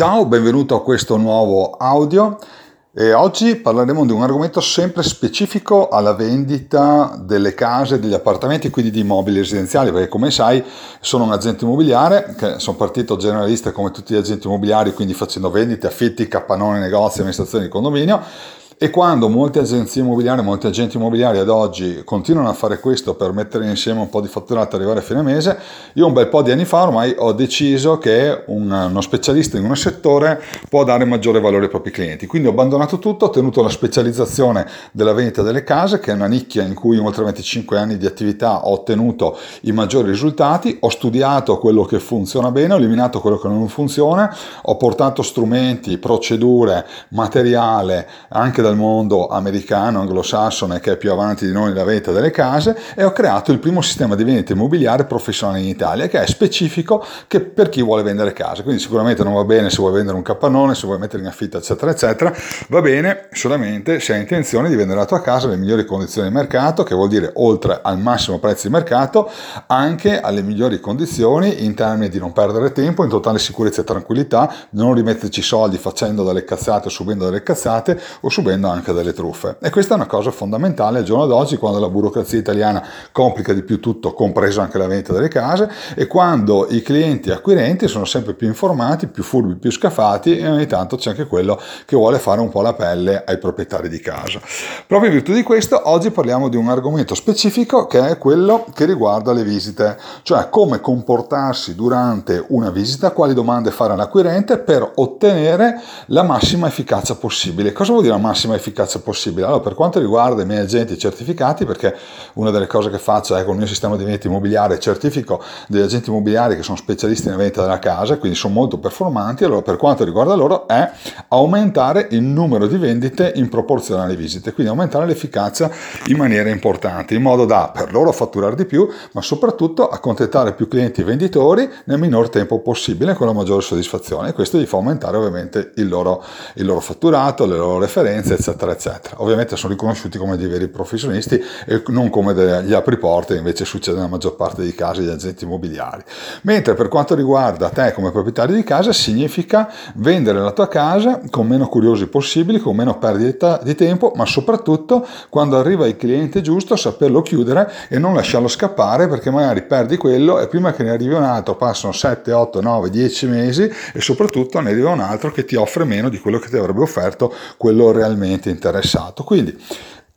Ciao, benvenuto a questo nuovo audio. E oggi parleremo di un argomento sempre specifico alla vendita delle case, degli appartamenti, quindi di immobili residenziali, perché come sai sono un agente immobiliare, sono partito generalista come tutti gli agenti immobiliari, quindi facendo vendite, affitti, capannoni, negozi, amministrazioni di condominio e quando molte agenzie immobiliari, molti agenti immobiliari ad oggi continuano a fare questo per mettere insieme un po' di fatturato e arrivare a fine mese, io un bel po' di anni fa ormai ho deciso che un, uno specialista in un settore può dare maggiore valore ai propri clienti. Quindi ho abbandonato tutto, ho tenuto la specializzazione della vendita delle case, che è una nicchia in cui in oltre 25 anni di attività ho ottenuto i maggiori risultati, ho studiato quello che funziona bene, ho eliminato quello che non funziona, ho portato strumenti, procedure, materiale, anche da dal mondo americano, anglosassone, che è più avanti di noi nella vendita delle case, e ho creato il primo sistema di vendita immobiliare professionale in Italia, che è specifico che per chi vuole vendere case. Quindi sicuramente non va bene se vuoi vendere un capannone, se vuoi mettere in affitto, eccetera, eccetera. Va bene solamente se hai intenzione di vendere la tua casa alle migliori condizioni di mercato, che vuol dire oltre al massimo prezzo di mercato, anche alle migliori condizioni in termini di non perdere tempo, in totale sicurezza e tranquillità, non rimetterci soldi facendo delle cazzate o subendo delle cazzate o subendo soffrendo anche delle truffe. E questa è una cosa fondamentale al giorno d'oggi quando la burocrazia italiana complica di più tutto, compreso anche la vendita delle case, e quando i clienti acquirenti sono sempre più informati, più furbi, più scafati e ogni tanto c'è anche quello che vuole fare un po' la pelle ai proprietari di casa. Proprio in virtù di questo, oggi parliamo di un argomento specifico che è quello che riguarda le visite, cioè come comportarsi durante una visita, quali domande fare all'acquirente per ottenere la massima efficacia possibile. Cosa vuol dire la massima massima efficacia possibile. Allora, per quanto riguarda i miei agenti certificati, perché una delle cose che faccio è con il mio sistema di vendita immobiliare certifico degli agenti immobiliari che sono specialisti nella vendita della casa, quindi sono molto performanti, allora per quanto riguarda loro è aumentare il numero di vendite in proporzione alle visite, quindi aumentare l'efficacia in maniera importante, in modo da per loro fatturare di più, ma soprattutto accontentare più clienti e venditori nel minor tempo possibile con la maggiore soddisfazione questo gli fa aumentare ovviamente il loro, il loro fatturato, le loro referenze, eccetera, eccetera. Ovviamente sono riconosciuti come dei veri professionisti e non come degli apriporte, invece succede nella maggior parte dei casi degli agenti immobiliari. Mentre per quanto riguarda te come proprietario di casa, significa vendere la tua casa con meno curiosi possibili, con meno perdita di tempo, ma soprattutto quando arriva il cliente giusto saperlo chiudere e non lasciarlo scappare perché magari perdi quello e prima che ne arrivi un altro passano 7, 8, 9, 10 mesi e soprattutto ne arriva un altro che ti offre meno di quello che ti avrebbe offerto quello realmente realmente interessato. Quindi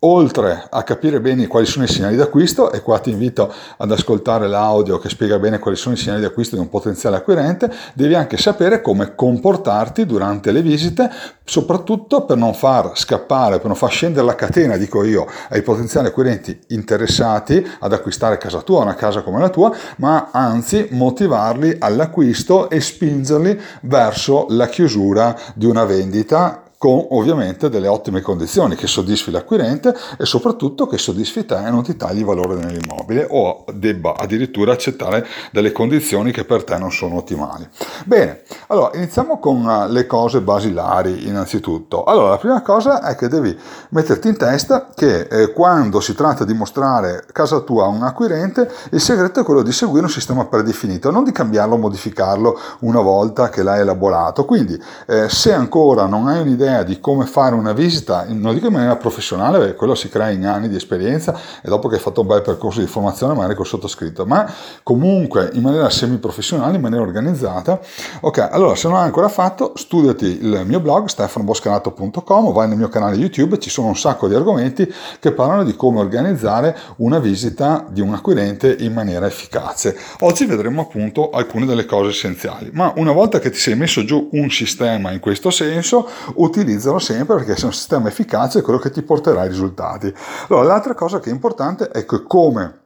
oltre a capire bene quali sono i segnali d'acquisto, e qua ti invito ad ascoltare l'audio che spiega bene quali sono i segnali d'acquisto di un potenziale acquirente, devi anche sapere come comportarti durante le visite, soprattutto per non far scappare, per non far scendere la catena, dico io, ai potenziali acquirenti interessati ad acquistare casa tua, una casa come la tua, ma anzi motivarli all'acquisto e spingerli verso la chiusura di una vendita con ovviamente delle ottime condizioni che soddisfi l'acquirente e soprattutto che soddisfi te e non ti tagli il valore dell'immobile o debba addirittura accettare delle condizioni che per te non sono ottimali. Bene, allora iniziamo con eh, le cose basilari innanzitutto. Allora, la prima cosa è che devi metterti in testa che eh, quando si tratta di mostrare casa tua a un acquirente, il segreto è quello di seguire un sistema predefinito, non di cambiarlo o modificarlo una volta che l'hai elaborato. Quindi, eh, se ancora non hai un'idea un'idea di come fare una visita, non dico in maniera professionale, perché quello si crea in anni di esperienza e dopo che hai fatto un bel percorso di formazione magari col sottoscritto, ma comunque in maniera semi-professionale, in maniera organizzata. Ok, allora se non hai ancora fatto, studiati il mio blog stefanoboscanato.com vai nel mio canale YouTube, ci sono un sacco di argomenti che parlano di come organizzare una visita di un acquirente in maniera efficace. Oggi vedremo appunto alcune delle cose essenziali, ma una volta che ti sei messo giù un sistema in questo senso, utilizza utilizzalo sempre perché se è un sistema efficace è quello che ti porterà ai risultati. Allora, l'altra cosa che è importante è che come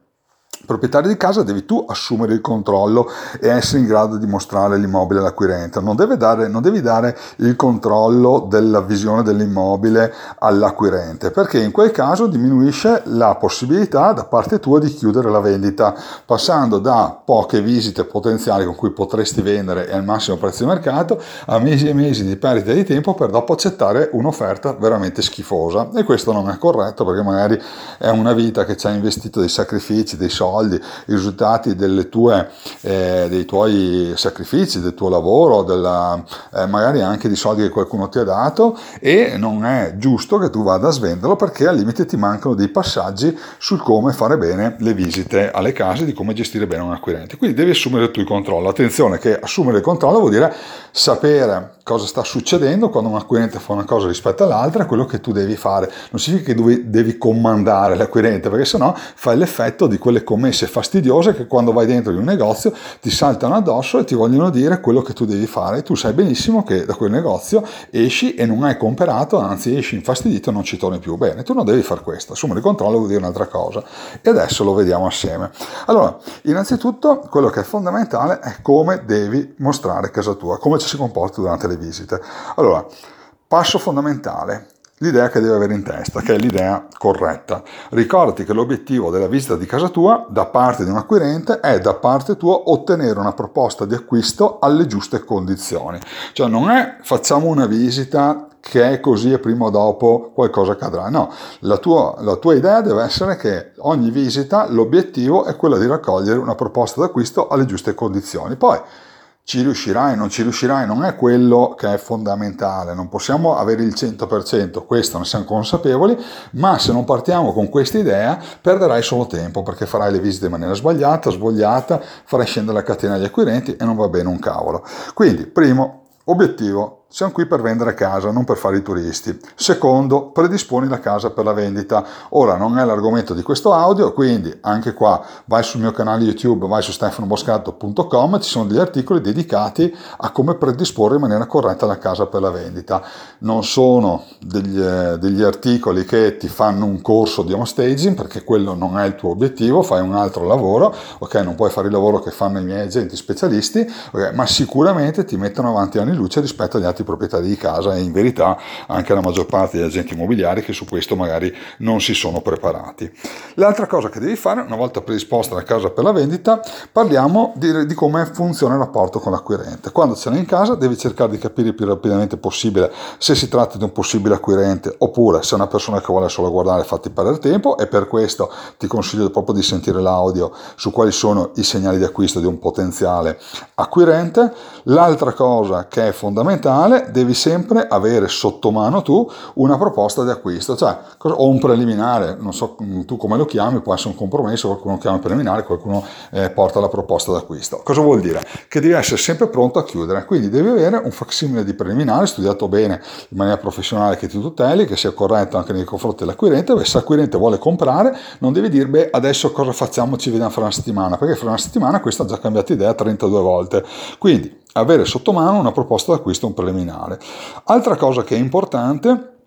proprietario di casa devi tu assumere il controllo e essere in grado di mostrare l'immobile all'acquirente. Non, dare, non devi dare il controllo della visione dell'immobile all'acquirente, perché in quel caso diminuisce la possibilità da parte tua di chiudere la vendita, passando da poche visite potenziali con cui potresti vendere e al massimo prezzo di mercato a mesi e mesi di perdita di tempo per dopo accettare un'offerta veramente schifosa. E questo non è corretto perché magari è una vita che ci ha investito dei sacrifici, dei soldi soldi, i risultati tue, eh, dei tuoi sacrifici, del tuo lavoro, della, eh, magari anche di soldi che qualcuno ti ha dato e non è giusto che tu vada a svenderlo perché al limite ti mancano dei passaggi sul come fare bene le visite alle case, di come gestire bene un acquirente. Quindi devi assumere tu il controllo. Attenzione che assumere il controllo vuol dire sapere cosa sta succedendo quando un acquirente fa una cosa rispetto all'altra, quello che tu devi fare. Non significa che devi comandare l'acquirente, perché sennò fai l'effetto di quelle commesse fastidiose che quando vai dentro in un negozio ti saltano addosso e ti vogliono dire quello che tu devi fare. Tu sai benissimo che da quel negozio esci e non hai comperato, anzi esci infastidito e non ci torni più. Bene, tu non devi fare questo. Assumere il controllo vuol dire un'altra cosa. E adesso lo vediamo assieme. Allora, innanzitutto quello che è fondamentale è come devi mostrare casa tua, come ci si comporta durante le visite. Allora, passo fondamentale, l'idea che devi avere in testa, che è l'idea corretta. Ricordati che l'obiettivo della visita di casa tua da parte di un acquirente è da parte tua ottenere una proposta di acquisto alle giuste condizioni. Cioè non è facciamo una visita che è così e prima o dopo qualcosa accadrà. No, la tua, la tua idea deve essere che ogni visita l'obiettivo è quello di raccogliere una proposta d'acquisto alle giuste condizioni. Poi ci riuscirai, non ci riuscirai, non è quello che è fondamentale, non possiamo avere il 100%, questo ne siamo consapevoli, ma se non partiamo con questa idea perderai solo tempo perché farai le visite in maniera sbagliata, svogliata, farai scendere la catena degli acquirenti e non va bene un cavolo. Quindi, primo obiettivo, siamo qui per vendere casa, non per fare i turisti. Secondo, predisponi la casa per la vendita. Ora non è l'argomento di questo audio, quindi anche qua vai sul mio canale YouTube, vai su stefanoboscato.com, ci sono degli articoli dedicati a come predisporre in maniera corretta la casa per la vendita. Non sono degli, degli articoli che ti fanno un corso di home staging, perché quello non è il tuo obiettivo, fai un altro lavoro, ok? Non puoi fare il lavoro che fanno i miei agenti specialisti, okay? ma sicuramente ti mettono avanti anni luce rispetto agli altri altri proprietari di casa e in verità anche la maggior parte degli agenti immobiliari che su questo magari non si sono preparati. L'altra cosa che devi fare, una volta predisposta la casa per la vendita, parliamo di, di come funziona il rapporto con l'acquirente. Quando ce l'hai in casa devi cercare di capire il più rapidamente possibile se si tratta di un possibile acquirente oppure se è una persona che vuole solo guardare fatti perdere tempo e per questo ti consiglio proprio di sentire l'audio su quali sono i segnali di acquisto di un potenziale acquirente. L'altra cosa che è fondamentale finale devi sempre avere sotto mano tu una proposta di acquisto, cioè o un preliminare, non so tu come lo chiami, può essere un compromesso, qualcuno chiama preliminare, qualcuno eh, porta la proposta d'acquisto. Cosa vuol dire? Che devi essere sempre pronto a chiudere, quindi devi avere un facsimile di preliminare studiato bene in maniera professionale che ti tuteli, che sia corretto anche nei confronti dell'acquirente, se l'acquirente vuole comprare non devi dire beh adesso cosa facciamo, ci vediamo fra una settimana, perché fra una settimana questo ha già cambiato idea 32 volte. Quindi avere sotto mano una proposta d'acquisto un preliminare. Altra cosa che è importante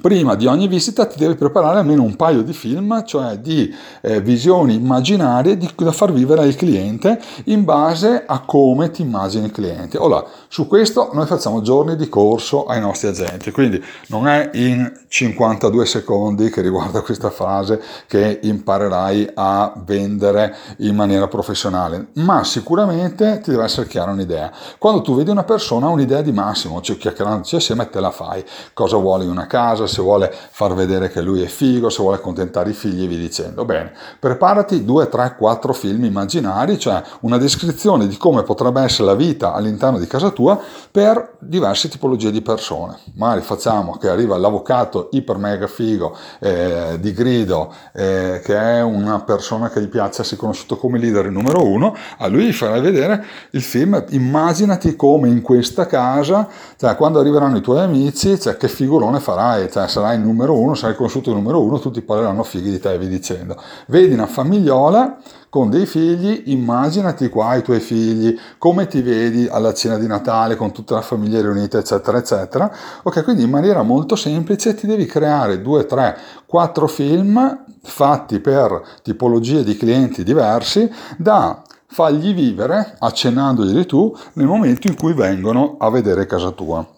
prima di ogni visita ti devi preparare almeno un paio di film, cioè di eh, visioni immaginarie di, da far vivere al cliente in base a come ti immagini il cliente. Ora, su questo noi facciamo giorni di corso ai nostri agenti, quindi non è in 52 secondi che riguarda questa frase che imparerai a vendere in maniera professionale, ma sicuramente ti deve essere chiara un'idea. Quando tu vedi una persona, un'idea di massimo, cioè chiacchierandoci assieme te la fai. Cosa vuole in una casa? Casa, se vuole far vedere che lui è figo, se vuole accontentare i figli via dicendo. Bene, preparati 2, 3, 4 film immaginari, cioè una descrizione di come potrebbe essere la vita all'interno di casa tua per diverse tipologie di persone. Magari facciamo che arriva l'avvocato iper mega figo eh, di grido, eh, che è una persona che gli piace essere conosciuto come leader numero uno, a lui gli farai vedere il film, immaginati come in questa casa, cioè quando arriveranno i tuoi amici, cioè che figurone farai, cioè sarai il numero uno, sarai il numero uno, tutti parleranno fighi di te e vi dicendo. Vedi una famigliola con dei figli, immaginati qua i tuoi figli, come ti vedi alla cena di Natale con tutta la famiglia riunita, eccetera, eccetera. Ok, quindi in maniera molto semplice ti devi creare due, tre, quattro film fatti per tipologie di clienti diversi da fargli vivere accennandogli tu nel momento in cui vengono a vedere casa tua.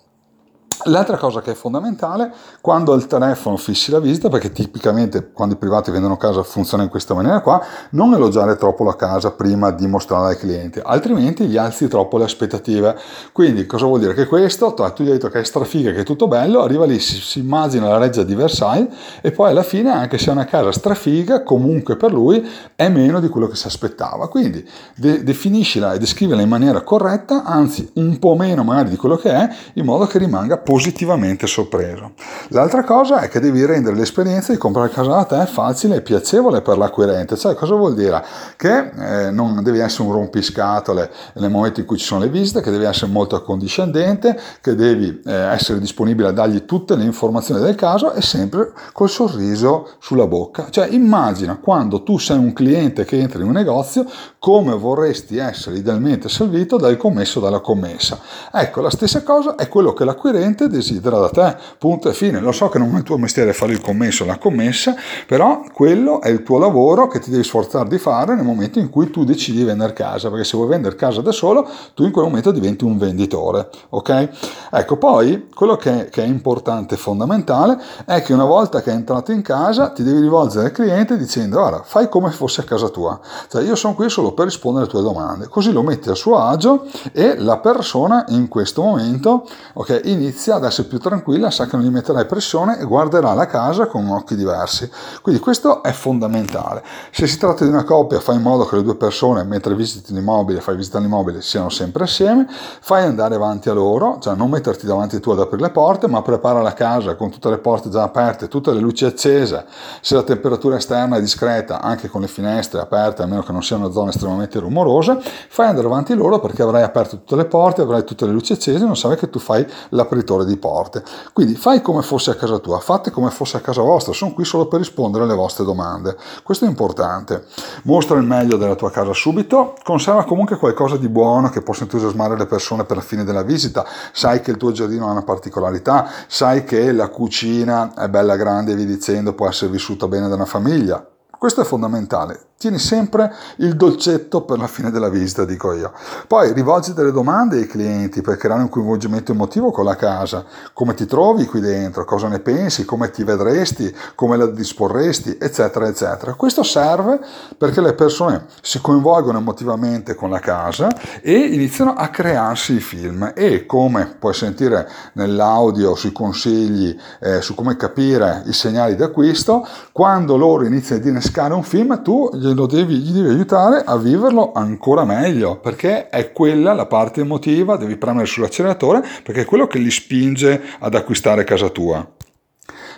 L'altra cosa che è fondamentale, quando al telefono fissi la visita, perché tipicamente quando i privati vendono casa funziona in questa maniera qua, non elogiare troppo la casa prima di mostrarla ai clienti, altrimenti gli alzi troppo le aspettative. Quindi cosa vuol dire? Che questo, tu gli hai detto che è strafiga, che è tutto bello, arriva lì, si, si immagina la reggia di Versailles e poi alla fine, anche se è una casa strafiga, comunque per lui è meno di quello che si aspettava. Quindi de- definiscila e descrivila in maniera corretta, anzi un po' meno magari di quello che è, in modo che rimanga positivamente sorpreso. L'altra cosa è che devi rendere l'esperienza di comprare casa da te facile e piacevole per l'acquirente. Cioè, cosa vuol dire? Che eh, non devi essere un rompiscatole nel momento in cui ci sono le visite, che devi essere molto accondiscendente, che devi eh, essere disponibile a dargli tutte le informazioni del caso e sempre col sorriso sulla bocca. Cioè, immagina quando tu sei un cliente che entra in un negozio, come vorresti essere idealmente servito dal commesso o dalla commessa. Ecco, la stessa cosa è quello che l'acquirente desidera da te, punto e fine. Lo so che non è il tuo mestiere fare il commesso o la commessa, però quello è il tuo lavoro che ti devi sforzare di fare nel momento in cui tu decidi di vendere casa, perché se vuoi vendere casa da solo, tu in quel momento diventi un venditore, ok? Ecco, poi quello che, che è importante e fondamentale è che una volta che è entrato in casa ti devi rivolgere al cliente dicendo, guarda, fai come fosse a casa tua, cioè io sono qui solo per rispondere alle tue domande, così lo metti a suo agio e la persona in questo momento, ok, inizia inizia ad essere più tranquilla, sa che non gli metterai pressione e guarderà la casa con occhi diversi. Quindi questo è fondamentale. Se si tratta di una coppia, fai in modo che le due persone, mentre visiti l'immobile, fai visita all'immobile, siano sempre assieme, fai andare avanti a loro, cioè non metterti davanti tu ad aprire le porte, ma prepara la casa con tutte le porte già aperte, tutte le luci accese. Se la temperatura esterna è discreta, anche con le finestre aperte, a meno che non sia una zona estremamente rumorosa, fai andare avanti loro perché avrai aperto tutte le porte, avrai tutte le luci accese, non sai che tu fai l'apritore di porte. Quindi fai come fosse a casa tua, fate come fosse a casa vostra, sono qui solo per rispondere alle vostre domande. Questo è importante. Mostra il meglio della tua casa subito, conserva comunque qualcosa di buono che possa entusiasmare le persone per la fine della visita. Sai che il tuo giardino ha una particolarità, sai che la cucina è bella grande via dicendo, può essere vissuta bene da una famiglia. Questo è fondamentale tieni sempre il dolcetto per la fine della visita, dico io. Poi rivolgi delle domande ai clienti per creare un coinvolgimento emotivo con la casa, come ti trovi qui dentro, cosa ne pensi, come ti vedresti, come la disporresti, eccetera, eccetera. Questo serve perché le persone si coinvolgono emotivamente con la casa e iniziano a crearsi i film. E come puoi sentire nell'audio sui consigli eh, su come capire i segnali d'acquisto, quando loro iniziano ad innescare un film, tu gli glielo devi, gli devi aiutare a viverlo ancora meglio, perché è quella la parte emotiva, devi premere sull'acceleratore, perché è quello che li spinge ad acquistare casa tua.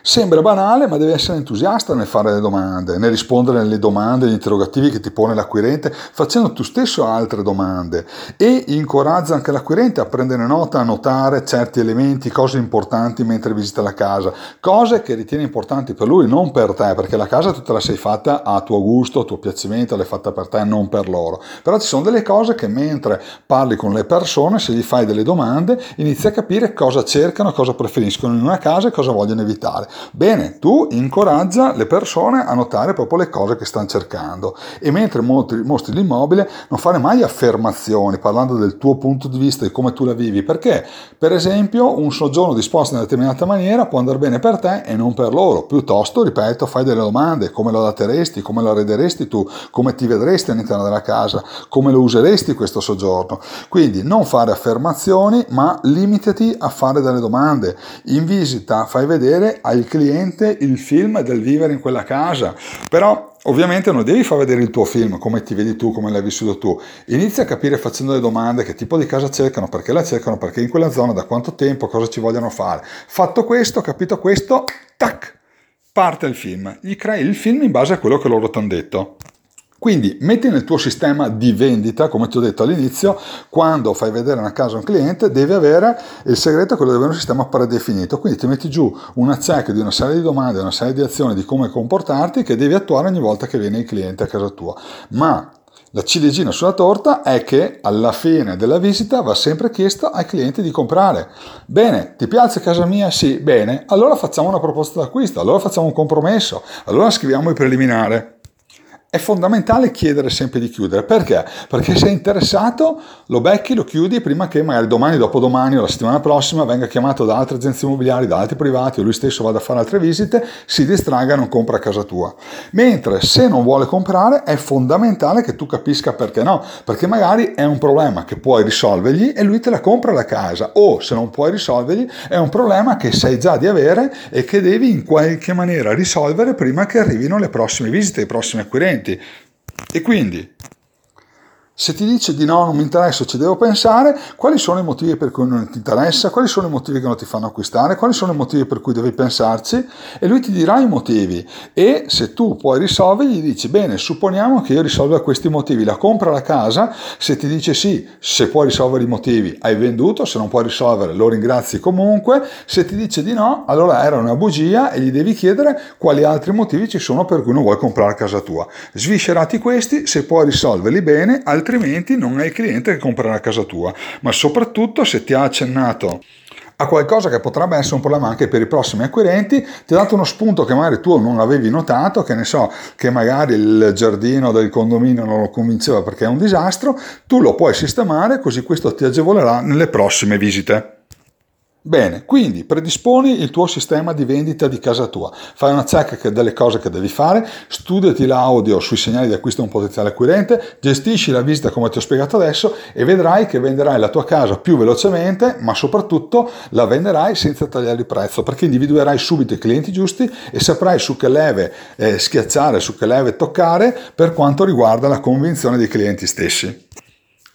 Sembra banale, ma devi essere entusiasta nel fare le domande, nel rispondere alle domande, agli interrogativi che ti pone l'acquirente, facendo tu stesso altre domande e incoraggia anche l'acquirente a prendere nota, a notare certi elementi, cose importanti mentre visita la casa, cose che ritiene importanti per lui, non per te, perché la casa tu te la sei fatta a tuo gusto, a tuo piacimento, l'hai fatta per te, non per loro. Però ci sono delle cose che mentre parli con le persone, se gli fai delle domande, inizi a capire cosa cercano, cosa preferiscono in una casa e cosa vogliono evitare. Bene, tu incoraggia le persone a notare proprio le cose che stanno cercando e mentre mostri, l'immobile non fare mai affermazioni parlando del tuo punto di vista e come tu la vivi, perché per esempio un soggiorno disposto in una determinata maniera può andare bene per te e non per loro, piuttosto, ripeto, fai delle domande, come lo adatteresti, come lo arrederesti tu, come ti vedresti all'interno della casa, come lo useresti questo soggiorno. Quindi non fare affermazioni, ma limitati a fare delle domande. In visita fai vedere ai il cliente il film del vivere in quella casa. Però ovviamente non devi far vedere il tuo film, come ti vedi tu, come l'hai vissuto tu. Inizia a capire facendo le domande che tipo di casa cercano, perché la cercano, perché in quella zona, da quanto tempo, cosa ci vogliono fare. Fatto questo, capito questo, tac, parte il film. Gli crei il film in base a quello che loro ti hanno detto. Quindi metti nel tuo sistema di vendita, come ti ho detto all'inizio, quando fai vedere una casa a un cliente devi avere il segreto quello di avere un sistema predefinito, quindi ti metti giù una check di una serie di domande, una serie di azioni di come comportarti che devi attuare ogni volta che viene il cliente a casa tua. Ma la ciliegina sulla torta è che alla fine della visita va sempre chiesto ai clienti di comprare. Bene, ti piace casa mia? Sì, bene, allora facciamo una proposta d'acquisto, allora facciamo un compromesso, allora scriviamo il preliminare è fondamentale chiedere sempre di chiudere. Perché? Perché sei interessato, lo becchi, lo chiudi prima che magari domani, dopodomani o la settimana prossima venga chiamato da altre agenzie immobiliari, da altri privati o lui stesso vada a fare altre visite, si distraga e non compra a casa tua. Mentre se non vuole comprare è fondamentale che tu capisca perché no, perché magari è un problema che puoi risolvergli e lui te la compra la casa o se non puoi risolvergli è un problema che sai già di avere e che devi in qualche maniera risolvere prima che arrivino le prossime visite, i prossimi acquirenti clienti. E quindi se ti dice di no, non mi interessa, ci devo pensare, quali sono i motivi per cui non ti interessa, quali sono i motivi che non ti fanno acquistare, quali sono i motivi per cui devi pensarci e lui ti dirà i motivi e se tu puoi risolverli gli dici bene, supponiamo che io risolva questi motivi, la compra la casa, se ti dice sì, se puoi risolvere i motivi hai venduto, se non puoi risolvere lo ringrazi comunque, se ti dice di no, allora era una bugia e gli devi chiedere quali altri motivi ci sono per cui non vuoi comprare casa tua. Sviscerati questi, se puoi risolverli bene, altrimenti altrimenti non è il cliente che comprerà a casa tua, ma soprattutto se ti ha accennato a qualcosa che potrebbe essere un problema anche per i prossimi acquirenti, ti ha dato uno spunto che magari tu non avevi notato, che ne so, che magari il giardino del condominio non lo convinceva perché è un disastro, tu lo puoi sistemare così questo ti agevolerà nelle prossime visite. Bene, quindi predisponi il tuo sistema di vendita di casa tua, fai una check delle cose che devi fare, studiati l'audio sui segnali di acquisto di un potenziale acquirente, gestisci la visita come ti ho spiegato adesso e vedrai che venderai la tua casa più velocemente, ma soprattutto la venderai senza tagliare il prezzo, perché individuerai subito i clienti giusti e saprai su che leve eh, schiacciare, su che leve toccare per quanto riguarda la convinzione dei clienti stessi.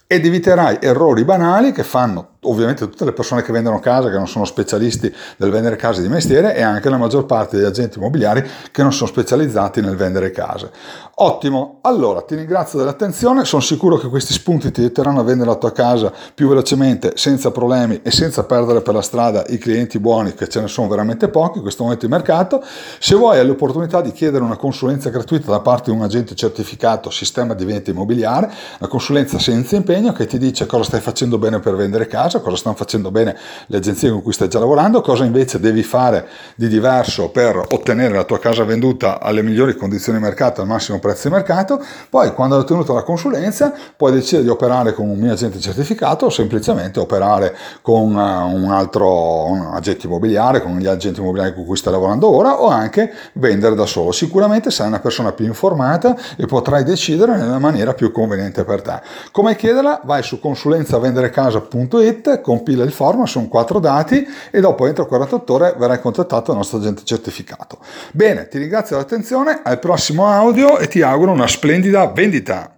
Ed eviterai errori banali che fanno ovviamente tutte le persone che vendono casa, che non sono specialisti nel vendere case di mestiere e anche la maggior parte degli agenti immobiliari che non sono specializzati nel vendere case. Ottimo, allora ti ringrazio dell'attenzione, sono sicuro che questi spunti ti aiuteranno a vendere la tua casa più velocemente, senza problemi e senza perdere per la strada i clienti buoni, che ce ne sono veramente pochi in questo momento di mercato. Se vuoi hai l'opportunità di chiedere una consulenza gratuita da parte di un agente certificato sistema di vendita immobiliare, una consulenza senza impegno che ti dice cosa stai facendo bene per vendere casa casa, cosa stanno facendo bene le agenzie con cui stai già lavorando, cosa invece devi fare di diverso per ottenere la tua casa venduta alle migliori condizioni di mercato, al massimo prezzo di mercato. Poi, quando hai ottenuto la consulenza, puoi decidere di operare con un mio agente certificato o semplicemente operare con eh, un altro un agente immobiliare, con gli agenti immobiliari con cui stai lavorando ora o anche vendere da solo. Sicuramente sei una persona più informata e potrai decidere nella maniera più conveniente per te. Come chiederla? Vai su consulenzavenderecasa.it compila il form, sono quattro dati e dopo entro 48 ore verrai contattato dal nostro agente certificato. Bene, ti ringrazio dell'attenzione, al prossimo audio e ti auguro una splendida vendita.